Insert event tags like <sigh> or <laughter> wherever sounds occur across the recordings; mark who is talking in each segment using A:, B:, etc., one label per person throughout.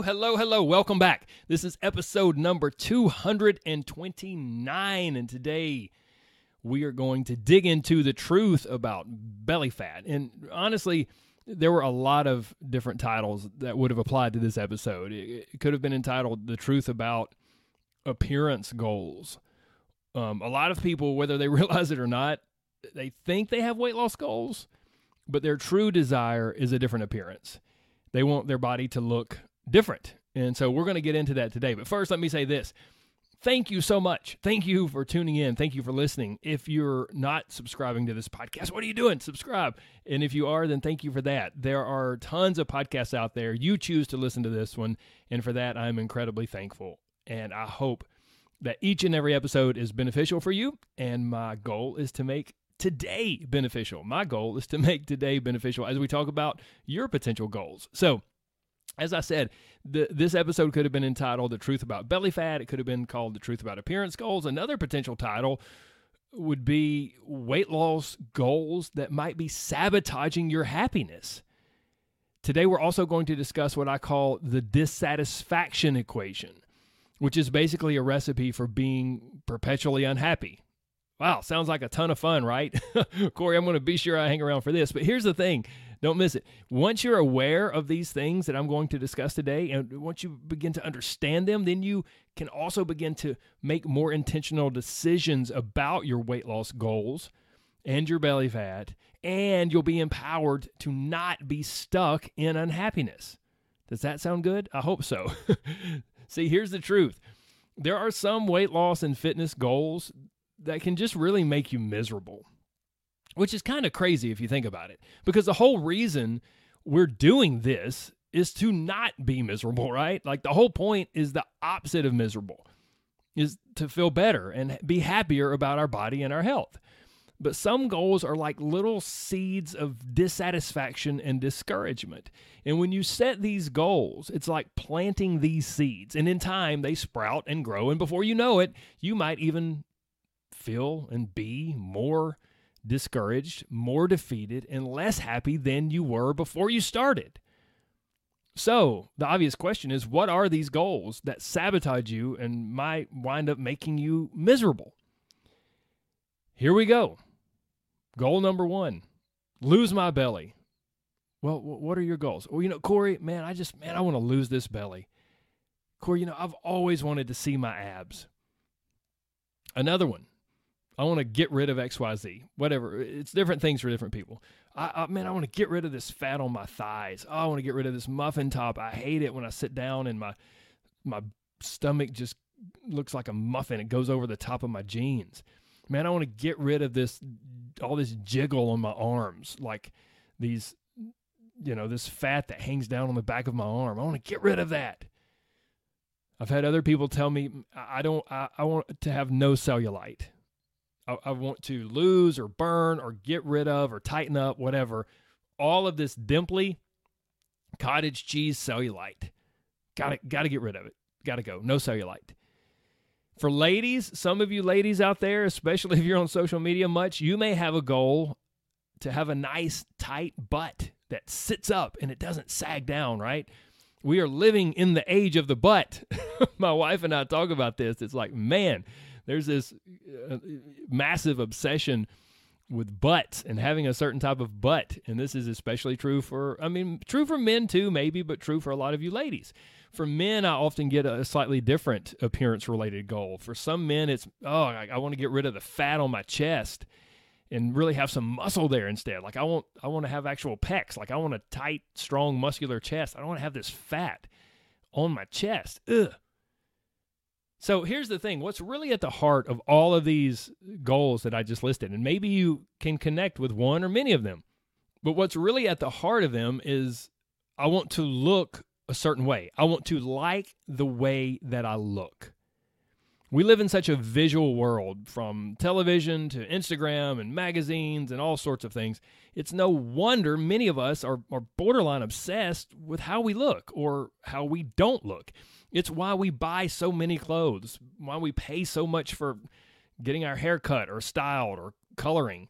A: hello, hello. Welcome back. This is episode number 229. And today we are going to dig into the truth about belly fat. And honestly, there were a lot of different titles that would have applied to this episode. It, could have been entitled The Truth About Appearance Goals. Um, a lot of people, whether they <laughs> realize it or not, they think they have weight loss goals, but their true desire is a different appearance. They want their body to look different. And so we're going to get into that today. But first, let me say this. Thank you so much. Thank you for tuning in. Thank you for listening. If you're not subscribing to this podcast, what are you doing? Subscribe. And if you are, then thank you for that. There are tons of podcasts out there. You choose to listen to this one. And for that, I'm incredibly thankful. And I hope that each and every episode is beneficial for you. And my goal is to make today beneficial. My goal is to make today beneficial as we talk about your potential goals. So, as I said, the, this episode could have been entitled The Truth About Belly Fat. It could have been called The Truth About Appearance Goals. Another potential title would be Weight Loss Goals that might be sabotaging your happiness. Today, we're also going to discuss what I call the dissatisfaction equation, which is basically a recipe for being perpetually unhappy. Wow, sounds like a ton of fun, right? <laughs> Corey, I'm going to be sure I hang around for this. But here's the thing don't miss it. Once you're aware of these things that I'm going to discuss today, and once you begin to understand them, then you can also begin to make more intentional decisions about your weight loss goals and your belly fat, and you'll be empowered to not be stuck in unhappiness. Does that sound good? I hope so. <laughs> See, here's the truth there are some weight loss and fitness goals that can just really make you miserable, which is kind of crazy if you think about it. Because the whole reason we're doing this is to not be miserable, <laughs> right? Like the whole point is the opposite of miserable, is to feel better and be happier about our body and our health. But some goals are like little seeds of dissatisfaction and discouragement. And when you set these goals, it's like planting these seeds. And in time, they sprout and grow. And before you know it, you might even feel and be more discouraged, more defeated, and less happy than you were before you started. So, the obvious question is what are these goals that sabotage you and might wind up making you miserable? Here we go. Goal number one lose my belly. Well, what are your goals? Well, you know, Corey, man, I just, man, I want to lose this belly. Corey, you know, I've always wanted to see my abs. Another one, I want to get rid of XYZ, whatever. It's different things for different people. I, I man, I want to get rid of this fat on my thighs. Oh, I want to get rid of this muffin top. I hate it when I sit down and my my stomach just looks like a muffin. It goes over the top of my jeans. Man, I want to get rid of this all this jiggle on my arms, like these you know, this fat that hangs down on the back of my arm. I want to get rid of that. I've had other people tell me I don't I, I want to have no cellulite. I, I want to lose or burn or get rid of or tighten up, whatever. All of this dimply cottage cheese cellulite. Got to got to get rid of it. Got to go. No cellulite. For ladies, some of you ladies out there, especially <laughs> if you're on social media much, you may have a goal to have a nice tight butt that sits up and it doesn't sag down, right? We are living in the age of the butt. <laughs> My wife and I talk about this. It's like, man, there's this uh, massive obsession with butts and having a certain type of butt. And this is especially true for, I mean, true for men too, maybe, but true for a lot of you ladies. For men, I often get a slightly different appearance related goal. For some men, it's, oh, I, I want to get rid of the fat on my chest and really have some muscle there instead. Like I want, I want to have actual pecs. Like I want a tight, strong, muscular chest. I don't want to have this fat on my chest. Ugh. So here's the thing what's really at the heart of all of these goals that I just listed, and maybe you can connect with one or many of them, but what's really at the heart of them is I want to look a certain way. I want to like the way that I look. We live in such a visual world from television to Instagram and magazines and all sorts of things. It's no wonder many of us are, are borderline obsessed with how we look or how we don't look. It's why we buy so many clothes, why we pay so much for getting our hair cut or styled or coloring.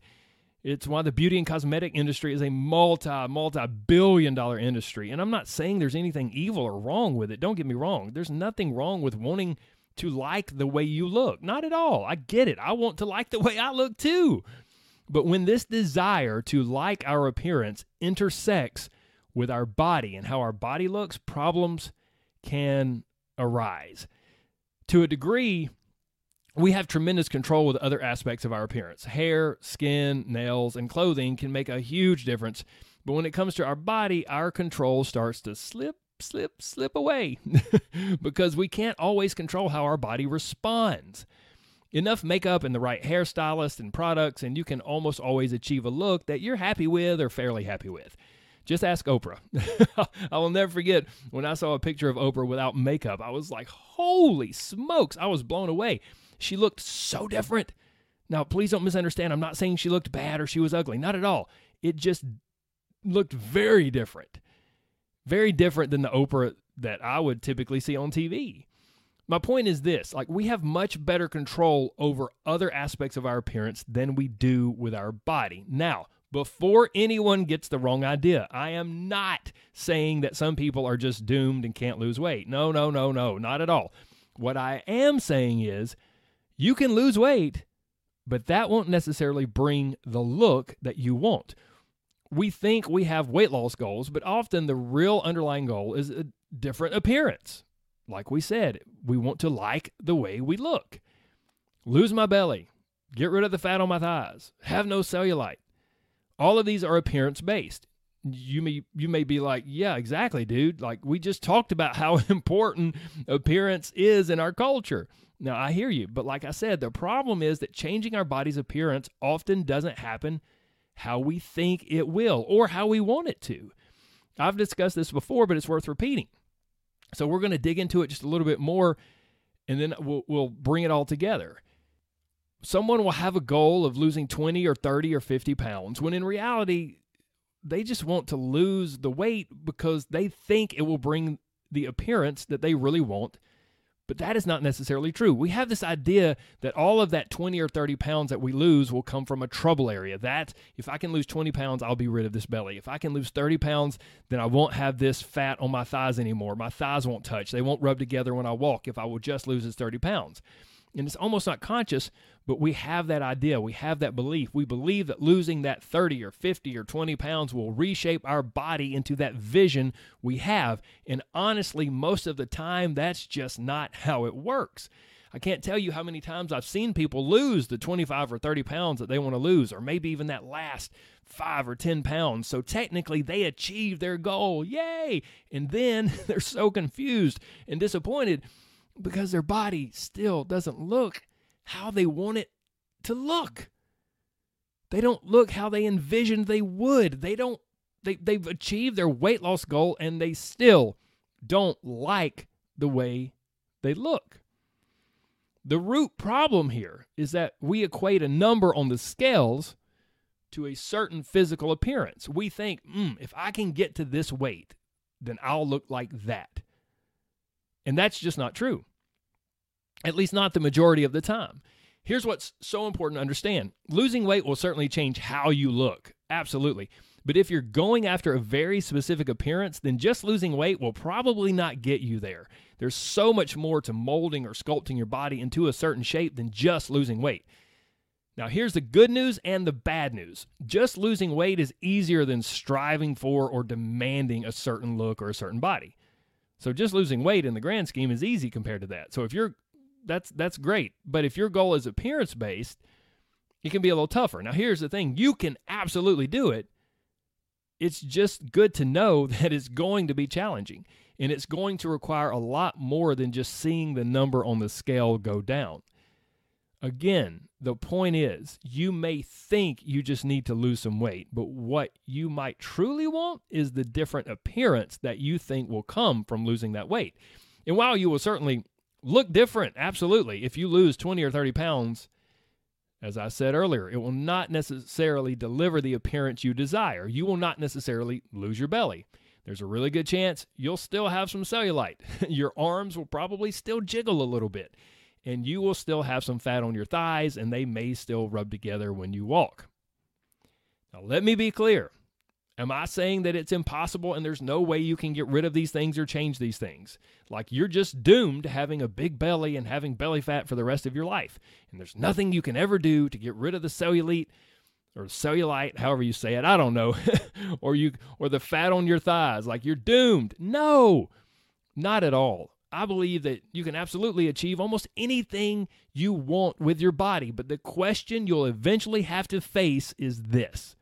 A: It's why the beauty and cosmetic industry is a multi, multi billion dollar industry. And I'm not saying there's anything evil or wrong with it. Don't get me wrong. There's nothing wrong with wanting to like the way you look. Not at all. I get it. I want to like the way I look too. But when this desire to like our appearance intersects with our body and how our body looks, problems can arise. To a degree, we have tremendous control with other aspects of our appearance. Hair, skin, nails, and clothing can make a huge difference. But when it comes to our body, our control starts to slip slip, slip away <laughs> because we can't always control how our body responds. Enough makeup and the right hairstylist and products, and you can almost always achieve a look that you're happy with or fairly happy with. Just ask Oprah. <laughs> I will never forget when I saw a picture of Oprah without makeup. I was like, holy smokes, I was blown away. She looked so different. Now, please don't misunderstand. I'm not saying she looked bad or she was ugly. Not at all. It just looked very different. Very different than the Oprah that I would typically see on TV. My point is this like, we have much better control over other aspects of our appearance than we do with our body. Now, before anyone gets the wrong idea, I am not saying that some people are just doomed and can't lose weight. No, no, no, no, not at all. What I am saying is you can lose weight, but that won't necessarily bring the look that you want we think we have weight loss goals, but often the real underlying goal is a different appearance. Like we said, we want to like the way we look. Lose my belly, get rid of the fat on my thighs, have no cellulite. All of these are appearance based. You may you may be like, "Yeah, exactly, dude. Like we just talked about how <laughs> important appearance is in our culture." Now, I hear you, but like I said, the problem is that changing our body's appearance often doesn't happen how we think it will or how we want it to. I've discussed this before, but it's worth repeating. So we're going to dig into it just a little bit more and then we'll, we'll bring it all together. Someone will have a goal of losing 20 or 30 or 50 pounds when in reality, they just want to lose the weight because they think it will bring the appearance that they really want but that is not necessarily true. We have this idea that all of that 20 or 30 pounds that we lose will come from a trouble area. That if I can lose 20 pounds, I'll be rid of this belly. If I can lose 30 pounds, then I won't have this fat on my thighs anymore. My thighs won't touch. They won't rub together when I walk if I will just lose this 30 pounds and it's almost not conscious, but we have that idea. We have that belief. We believe that losing that 30 or 50 or 20 pounds will reshape our body into that vision we have. And honestly, most of the time, that's just not how it works. I can't tell you how many times I've seen people lose the 25 or 30 pounds that they want to lose, or maybe even that last five or 10 pounds. So technically, they achieved their goal. Yay! And then <laughs> they're so confused and disappointed because their body still doesn't look how they want it to look. They don't look how they envisioned they would. They don't they they've achieved their weight loss goal and they still don't like the way they look. The root problem here is that we equate a number on the scales to a certain physical appearance. We think, mm, if I can get to this weight, then I'll look like that. And that's just not true, at least not the majority of the time. Here's what's so important to understand losing weight will certainly change how you look. Absolutely. But if you're going after a very specific appearance, then just losing weight will probably not get you there. There's so much more to molding or sculpting your body into a certain shape than just losing weight. Now, here's the good news and the bad news. Just losing weight is easier than striving for or demanding a certain look or a certain body. So just losing weight in the grand scheme is easy compared to that. So if you're that's that's great. But if your goal is appearance based, it can be a little tougher. Now here's the thing, you can absolutely do it. It's just good to know <laughs> that it's going to be challenging and it's going to require a lot more than just seeing the number on the scale go down. Again, the point is, you may think you just need to lose some weight, but what you might truly want is the different appearance that you think will come from losing that weight. And while you will certainly look different, absolutely, if you lose 20 or 30 pounds, as I said earlier, it will not necessarily deliver the appearance you desire. You will not necessarily lose your belly. There's a really good chance you'll still have some cellulite. <laughs> your arms will probably still jiggle a little bit and you will still have some fat on your thighs and they may still rub together when you walk. Now, let me be clear. Am I saying that it's impossible and there's no way you can get rid of these things or change these things? Like you're just doomed to having a big belly and having belly fat for the rest of your life. And there's nothing you can ever do to get rid of the cellulite or cellulite, however you say it, I don't know, <laughs> or you or the fat on your thighs, like you're doomed. No. Not at all. I believe that you can absolutely achieve almost anything you want with your body. But the question you'll eventually have to face is this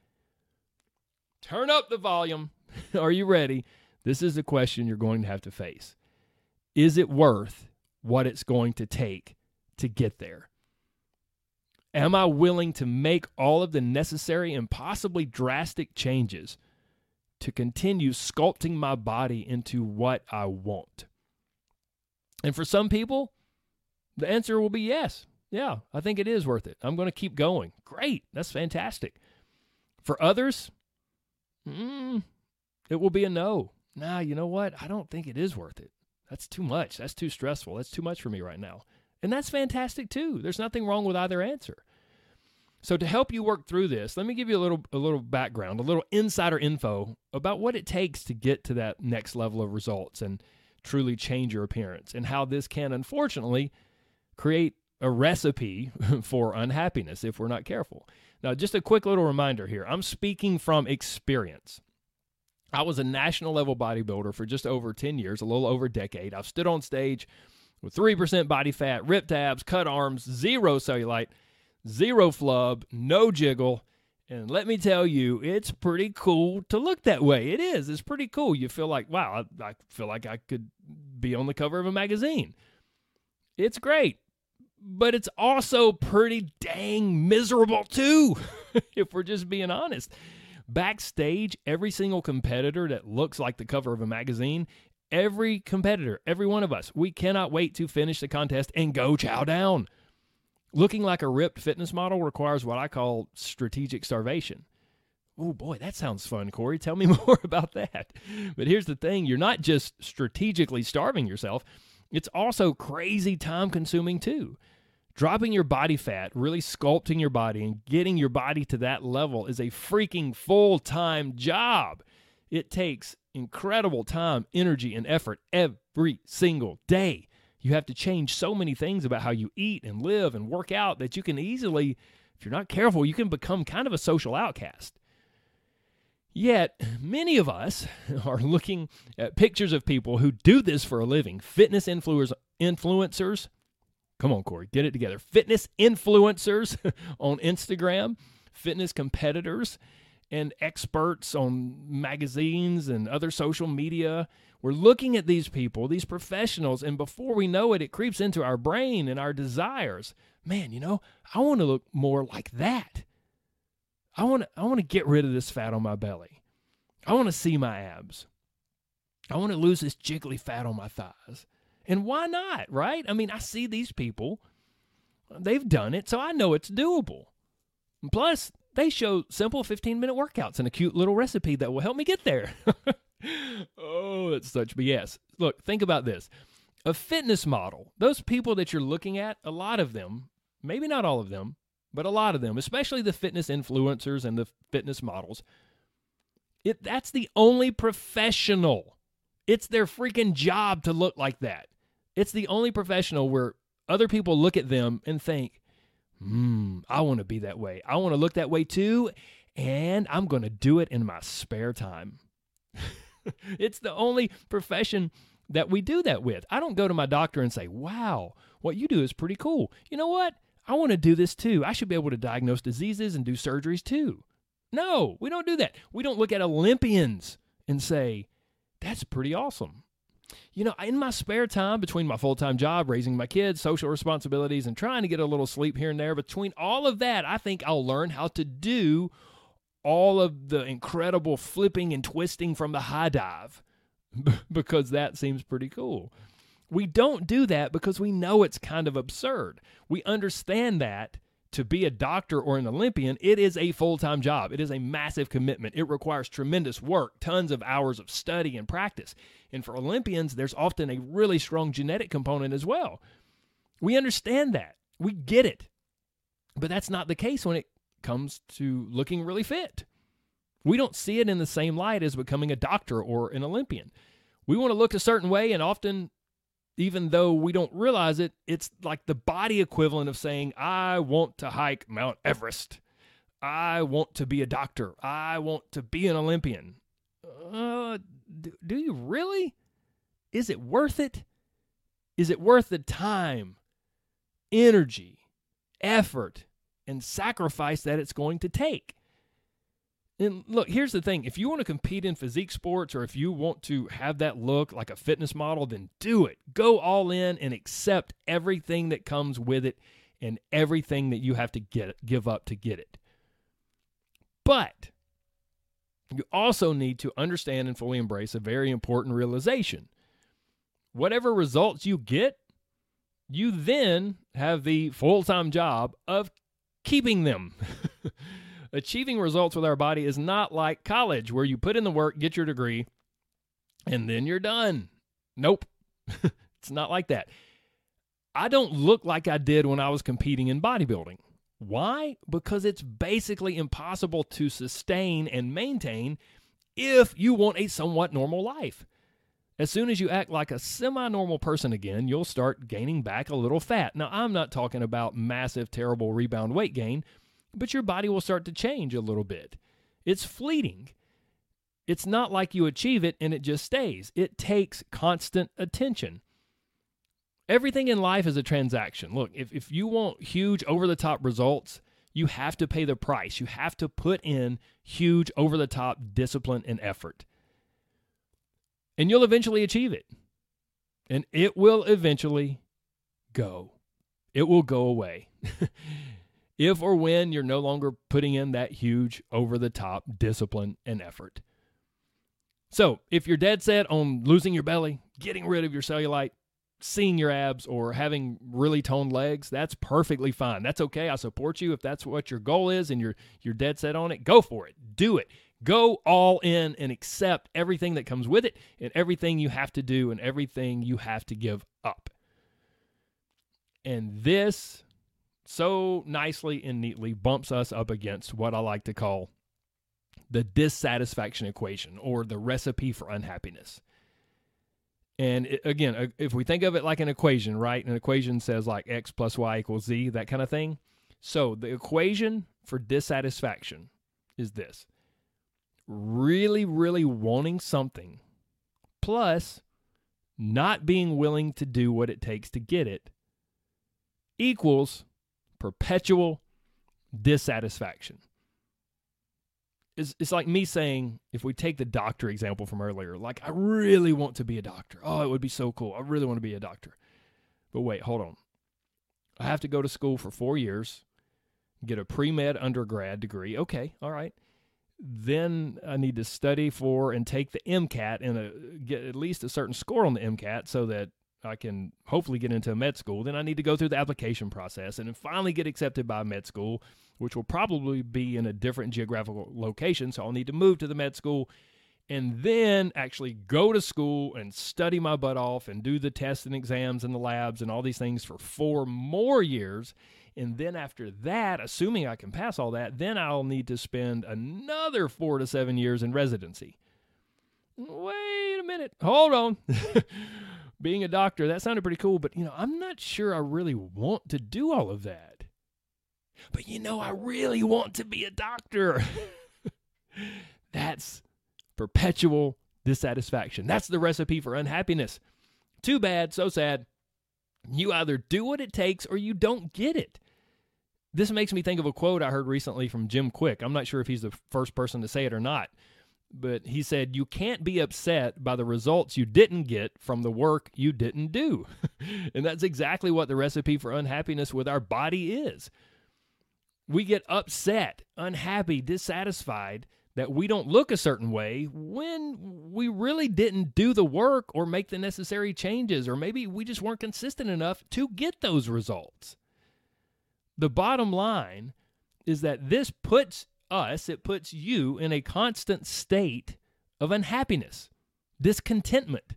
A: Turn up the volume. <laughs> Are you ready? This is the question you're going to have to face. Is it worth what it's going to take to get there? Am I willing to make all of the necessary and possibly drastic changes to continue sculpting my body into what I want? And for some people, the answer will be yes. Yeah, I think it is worth it. I'm going to keep going. Great. That's fantastic. For others, mm, it will be a no. Nah, you know what? I don't think it is worth it. That's too much. That's too stressful. That's too much for me right now. And that's fantastic too. There's nothing wrong with either answer. So to help you work through this, let me give you a little a little background, a little insider info about what it takes to get to that next level of results and truly change your appearance and how this can unfortunately create a recipe <laughs> for unhappiness if we're not careful. Now, just a quick little reminder here I'm speaking from experience. I was a national level bodybuilder for just over 10 years, a little over a decade. I've stood on stage with 3% body fat, ripped abs, cut arms, zero cellulite, zero flub, no jiggle, and let me tell you, it's pretty cool to look that way. It is. It's pretty cool. You feel like, wow, I, I feel like I could be on the cover of a magazine. It's great. But it's also pretty dang miserable, too, <laughs> if we're just being honest. Backstage, every single competitor that looks like the cover of a magazine, every competitor, every one of us, we cannot wait to finish the contest and go chow down. Looking like a ripped fitness model requires what I call strategic starvation. Oh boy, that sounds fun, Corey. Tell me <laughs> more about that. But here's the thing you're not just strategically starving yourself, it's also crazy time consuming too. Dropping your body fat, really sculpting your body, and getting your body to that level is a freaking full time job. It takes incredible time, energy, and effort every single day. You have to change so many things about how you eat and live and work out that you can easily, if you're not careful, you can become kind of a social outcast. Yet, many of us <laughs> are looking at pictures of people who do this for a living fitness influencers. Come on, Corey, get it together. Fitness influencers <laughs> on Instagram, fitness competitors, and experts on magazines and other social media we're looking at these people, these professionals, and before we know it, it creeps into our brain and our desires. Man, you know, I want to look more like that. I want I want to get rid of this fat on my belly. I want to see my abs. I want to lose this jiggly fat on my thighs. And why not, right? I mean, I see these people. They've done it, so I know it's doable. Plus, they show simple 15 minute workouts and a cute little recipe that will help me get there. <laughs> oh, it's such BS. Look, think about this. A fitness model, those people that you're looking at, a lot of them, maybe not all of them, but a lot of them, especially the fitness influencers and the fitness models, it that's the only professional. It's their freaking job to look like that. It's the only professional where other people look at them and think, hmm, I want to be that way. I want to look that way too, and I'm going to do it in my spare time. <laughs> it's the only profession that we do that with. I don't go to my doctor and say, wow, what you do is pretty cool. You know what? I want to do this too. I should be able to diagnose diseases and do surgeries too. No, we don't do that. We don't look at Olympians and say, that's pretty awesome. You know, in my spare time between my full time job, raising my kids, social responsibilities, and trying to get a little sleep here and there, between all of that, I think I'll learn how to do all of the incredible flipping and twisting from the high dive <laughs> because that seems pretty cool. We don't do that because we know it's kind of absurd. We understand that to be a doctor or an Olympian, it is a full time job. It is a massive commitment. It requires tremendous work, tons of hours of study and practice. And for Olympians, there's often a really strong genetic component as well. We understand that. We get it. But that's not the case when it comes to looking really fit. We don't see it in the same light as becoming a doctor or an Olympian. We want to look a certain way, and often even though we don't realize it, it's like the body equivalent of saying, I want to hike Mount Everest. I want to be a doctor. I want to be an Olympian. Uh, do, do you really? Is it worth it? Is it worth the time, energy, effort, and sacrifice that it's going to take? And look, here's the thing if you want to compete in physique sports or if you want to have that look like a fitness model, then do it. Go all in and accept everything that comes with it and everything that you have to get give up to get it. But you also need to understand and fully embrace a very important realization. Whatever results you get, you then have the full time job of keeping them. <laughs> achieving results with our body is not like college where you put in the work, get your degree, and then you're done. Nope. <laughs> it's not like that. I don't look like I did when I was competing in bodybuilding. Why? Because it's basically impossible to sustain and maintain if you want a somewhat normal life. As soon as you act like a semi normal person again, you'll start gaining back a little fat. Now, I'm not talking about massive, terrible rebound weight gain, but your body will start to change a little bit. It's fleeting. It's not like you achieve it and it just stays. It takes constant attention. Everything in life is a transaction. Look, if, if you want huge over the top results, you have to pay the price. You have to put in huge over the top discipline and effort. And you'll eventually achieve it. And it will eventually go. It will go away. <laughs> if or when you're no longer putting in that huge over the top discipline and effort. So, if you're dead set on losing your belly, getting rid of your cellulite, seeing your abs, or having really toned legs, that's perfectly fine. That's okay. I support you if that's what your goal is and you're you're dead set on it. Go for it. Do it. Go all in and accept everything that comes with it and everything you have to do and everything you have to give up. And this so nicely and neatly bumps us up against what I like to call the dissatisfaction equation or the recipe for unhappiness. And it, again, uh, if we think of it like an equation, right? An equation says like x plus y equals z, that kind of thing. So the equation for dissatisfaction is this really, really wanting something plus not being willing to do what it takes to get it equals perpetual dissatisfaction. It's, it's like me saying, if we take the doctor example from earlier, like, I really want to be a doctor. Oh, it would be so cool. I really want to be a doctor. But wait, hold on. I have to go to school for four years, get a pre med undergrad degree. Okay, all right. Then I need to study for and take the MCAT and a, get at least a certain score on the MCAT so that I can hopefully get into med school, then I need to go through the application process and then finally get accepted by med school, which will probably be in a different geographical location. So I'll need to move to the med school and then actually go to school and study my butt off and do the tests and exams and the labs and all these things for four more years. And then after that, assuming I can pass all that, then I'll need to spend another four to seven years in residency. Wait a minute. Hold on. <laughs> being a doctor, that sounded pretty cool, but you know, I'm not sure I really want to do all of that. But you know, I really want to be a doctor. <laughs> That's perpetual dissatisfaction. That's the recipe for unhappiness. Too bad, so sad. You either do what it takes or you don't get it. This makes me think of a quote I heard recently from Jim Kwik. I'm not sure if he's the first person to say it or not, But he said, You can't be upset by the results you didn't get from the work you didn't do. <laughs> and that's exactly what the recipe for unhappiness with our body is. We get upset, unhappy, dissatisfied that we don't look a certain way when we really didn't do the work or make the necessary changes, or maybe we just weren't consistent enough to get those results. The bottom line is that this puts us, it puts you in a constant state of unhappiness, discontentment.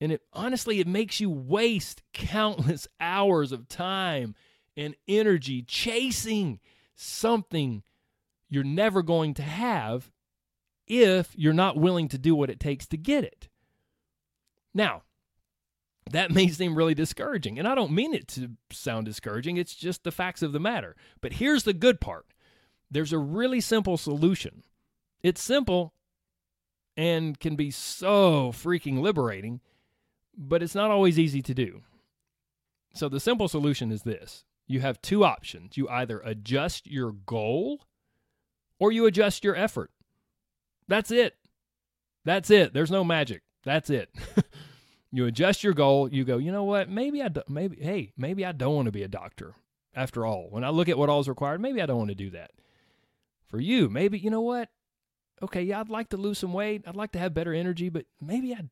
A: And it honestly, it makes you waste countless <laughs> hours of time and energy chasing something you're never going to have if you're not willing to do what it takes to get it. Now, that may seem really discouraging, and I don't mean it to sound discouraging, it's just the facts of the matter. But here's the good part there's a really simple solution. It's simple and can be so freaking liberating, but it's not always easy to do. So, the simple solution is this you have two options. You either adjust your goal or you adjust your effort. That's it. That's it. There's no magic. That's it. <laughs> you adjust your goal. You go, you know what? Maybe I do, maybe hey, maybe I don't want to be a doctor. After all, when I look at what all is required, maybe I don't want to do that. For you, maybe you know what? Okay, yeah, I'd like to lose some weight. I'd like to have better energy, but maybe I,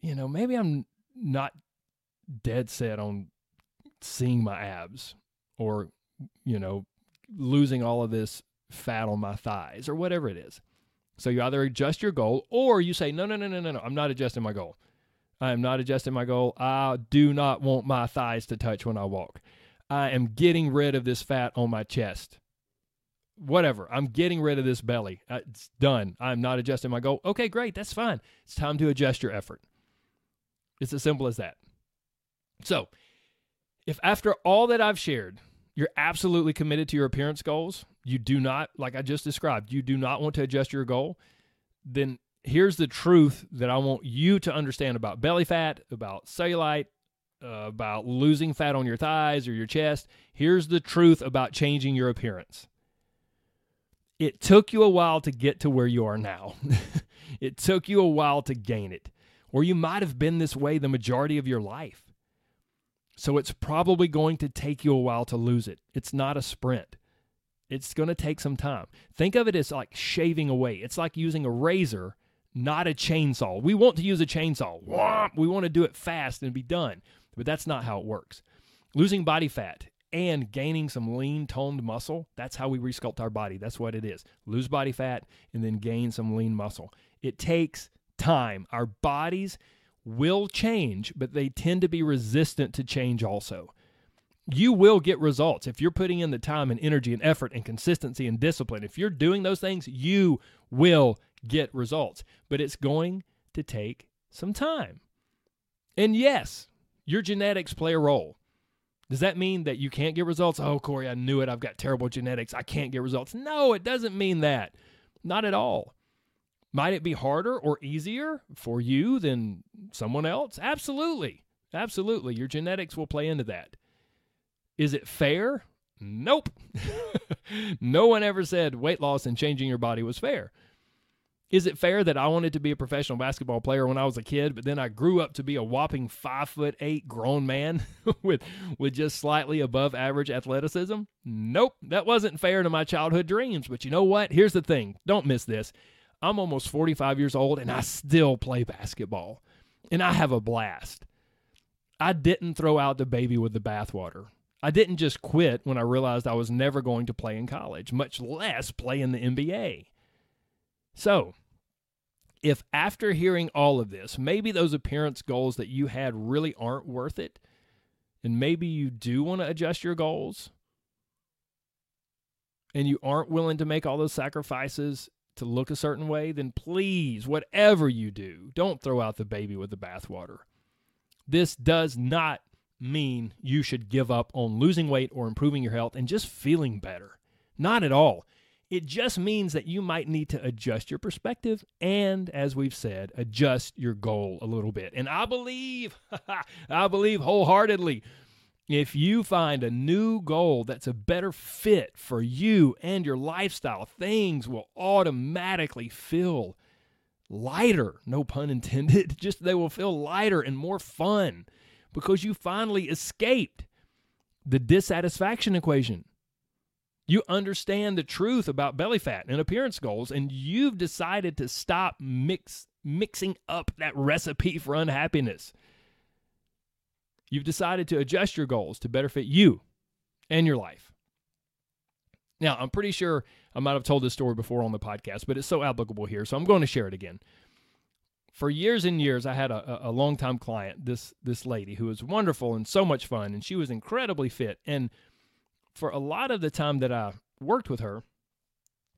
A: you know, maybe I'm not dead set on seeing my abs or, you know, losing all of this fat on my thighs or whatever it is. So you either adjust your goal or you say, no, no, no, no, no, no, I'm not adjusting my goal. I am not adjusting my goal. I do not want my thighs to touch when I walk. I am getting rid of this fat on my chest. Whatever. I'm getting rid of this belly. Uh, it's done. I'm not adjusting my goal. Okay, great. That's fine. It's time to adjust your effort. It's as simple as that. So, if after all that I've shared, you're absolutely committed to your appearance goals, you do not, like I just described, you do not want to adjust your goal, then here's the truth that I want you to understand about belly fat, about cellulite, uh, about losing fat on your thighs or your chest. Here's the truth about changing your appearance. It took you a while to get to where you are now. <laughs> it took you a while to gain it, or you might have been this way the majority of your life. So it's probably going to take you a while to lose it. It's not a sprint. It's going to take some time. Think of it as like shaving away. It's like using a razor, not a chainsaw. We want to use a chainsaw. We want to do it fast and be done, but that's not how it works. Losing body fat and gaining some lean toned muscle, that's how we resculpt our body. That's what it is. Lose body fat and then gain some lean muscle. It takes time. Our bodies will change, but they tend to be resistant to change also. You will get results if you're putting in the time and energy and effort and consistency and discipline. If you're doing those things, you will get results, but it's going to take some time. And yes, your genetics play a role. Does that mean that you can't get results? Oh, Corey, I knew it. I've got terrible genetics. I can't get results. No, it doesn't mean that. Not at all. Might it be harder or easier for you than someone else? Absolutely. Absolutely. Your genetics will play into that. Is it fair? Nope. <laughs> no one ever said weight loss and changing your body was fair. Is it fair that I wanted to be a professional basketball player when I was a kid, but then I grew up to be a whopping five foot eight grown man <laughs> with with just slightly above average athleticism? Nope, that wasn't fair to my childhood dreams. But you know what? Here's the thing. Don't miss this. I'm almost 45 years old and I still play basketball. And I have a blast. I didn't throw out the baby with the bathwater. I didn't just quit when I realized I was never going to play in college, much less play in the NBA. So, if after hearing all of this, maybe those appearance goals that you had really aren't worth it, and maybe you do want to adjust your goals, and you aren't willing to make all those sacrifices to look a certain way, then please, whatever you do, don't throw out the baby with the bathwater. This does not mean you should give up on losing weight or improving your health and just feeling better. Not at all. It just means that you might need to adjust your perspective and, as we've said, adjust your goal a little bit. And I believe, <laughs> I believe wholeheartedly If you find a new goal that's a better fit for you and your lifestyle, things will automatically feel lighter, no pun intended. <laughs> Just they will feel lighter and more fun because you finally escaped the dissatisfaction equation. You understand the truth about belly fat and appearance goals, and you've decided to stop mix, mixing up that recipe for unhappiness. You've decided to adjust your goals to better fit you and your life. Now, I'm pretty sure I might have told this story before on the podcast, but it's so applicable here, so I'm going to share it again. For years and years, I had a, a longtime client, this this lady who was wonderful and so much fun, and she was incredibly fit. And for a lot of the time that I worked with her,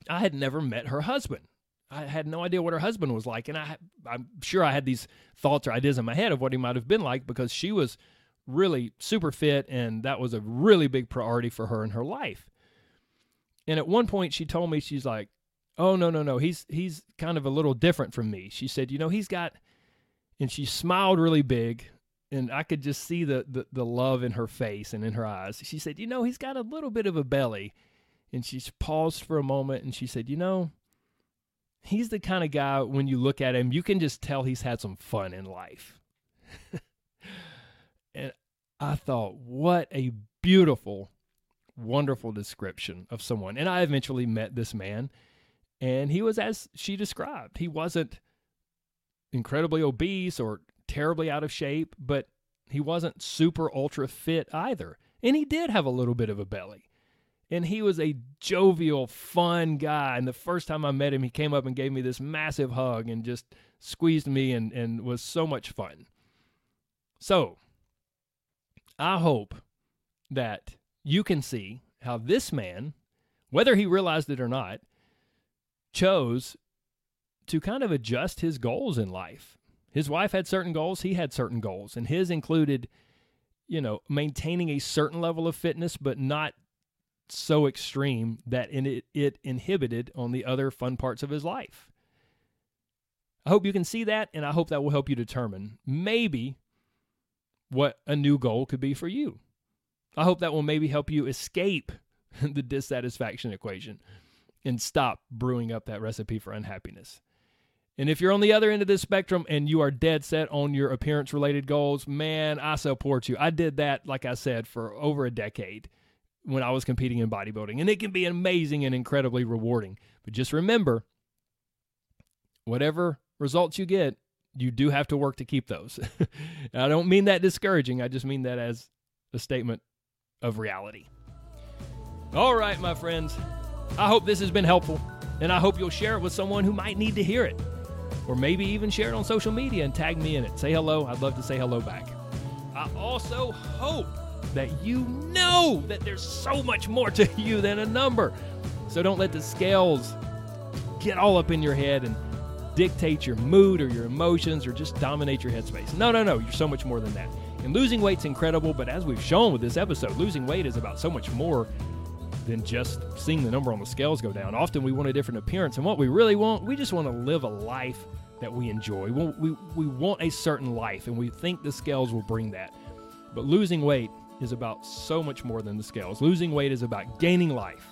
A: I had never met her husband. I had no idea what her husband was like, and I, I'm sure I had these thoughts or ideas in my head of what he might have been like because she was really super fit, and that was a really big priority for her in her life. And at one point, she told me, she's like, "Oh no, no, no, he's he's kind of a little different from me." She said, "You know, he's got," and she smiled really big, and I could just see the the, the love in her face and in her eyes. She said, "You know, he's got a little bit of a belly," and she paused for a moment, and she said, "You know." He's the kind of guy when you look at him, you can just tell he's had some fun in life. <laughs> And I thought, what a beautiful, wonderful description of someone. And I eventually met this man, and he was as she described. He wasn't incredibly obese or terribly out of shape, but he wasn't super ultra fit either. And he did have a little bit of a belly. And he was a jovial, fun guy. And the first time I met him, he came up and gave me this massive hug and just squeezed me and, and was so much fun. So, I hope that you can see how this man, whether he realized it or not, chose to kind of adjust his goals in life. His wife had certain goals, he had certain goals, and his included, you know, maintaining a certain level of fitness, but not so extreme that it, it inhibited on the other fun parts of his life. I hope you can see that, and I hope that will help you determine maybe what a new goal could be for you. I hope that will maybe help you escape <laughs> the dissatisfaction equation and stop brewing up that recipe for unhappiness. And if you're on the other end of this spectrum and you are dead set on your appearance related goals, man, I support you. I did that, like I said, for over a decade when I was competing in bodybuilding. And it can be amazing and incredibly rewarding. But just remember whatever results you get, you do have to work to keep those. <laughs> I don't mean that discouraging. I just mean that as a statement of reality. All right, my friends. I hope this has been helpful, and I hope you'll share it with someone who might need to hear it. Or maybe even share it on social media and tag me in it. Say hello. I'd love to say hello back. I also hope that you know that there's so much more to you than a number. So don't let the scales get all up in your head and dictate your mood or your emotions or just dominate your headspace. No, no, no. You're so much more than that. And losing weight's incredible, but as we've shown with this episode, losing weight is about so much more than just seeing the number on the scales go down. Often we want a different appearance, and what we really want, we just want to live a life that we enjoy. We, we, we want a certain life, and we think the scales will bring that. But losing weight is about so much more than the scales. Losing weight is about gaining life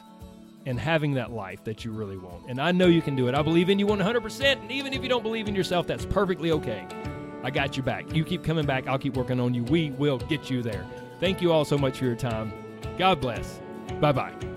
A: and having that life that you really want. And I know you can do it. I believe in you 100%. And even if you don't believe in yourself, that's perfectly okay. I got you back. You keep coming back. I'll keep working on you. We will get you there. Thank you all so much for your time. God bless. Bye bye.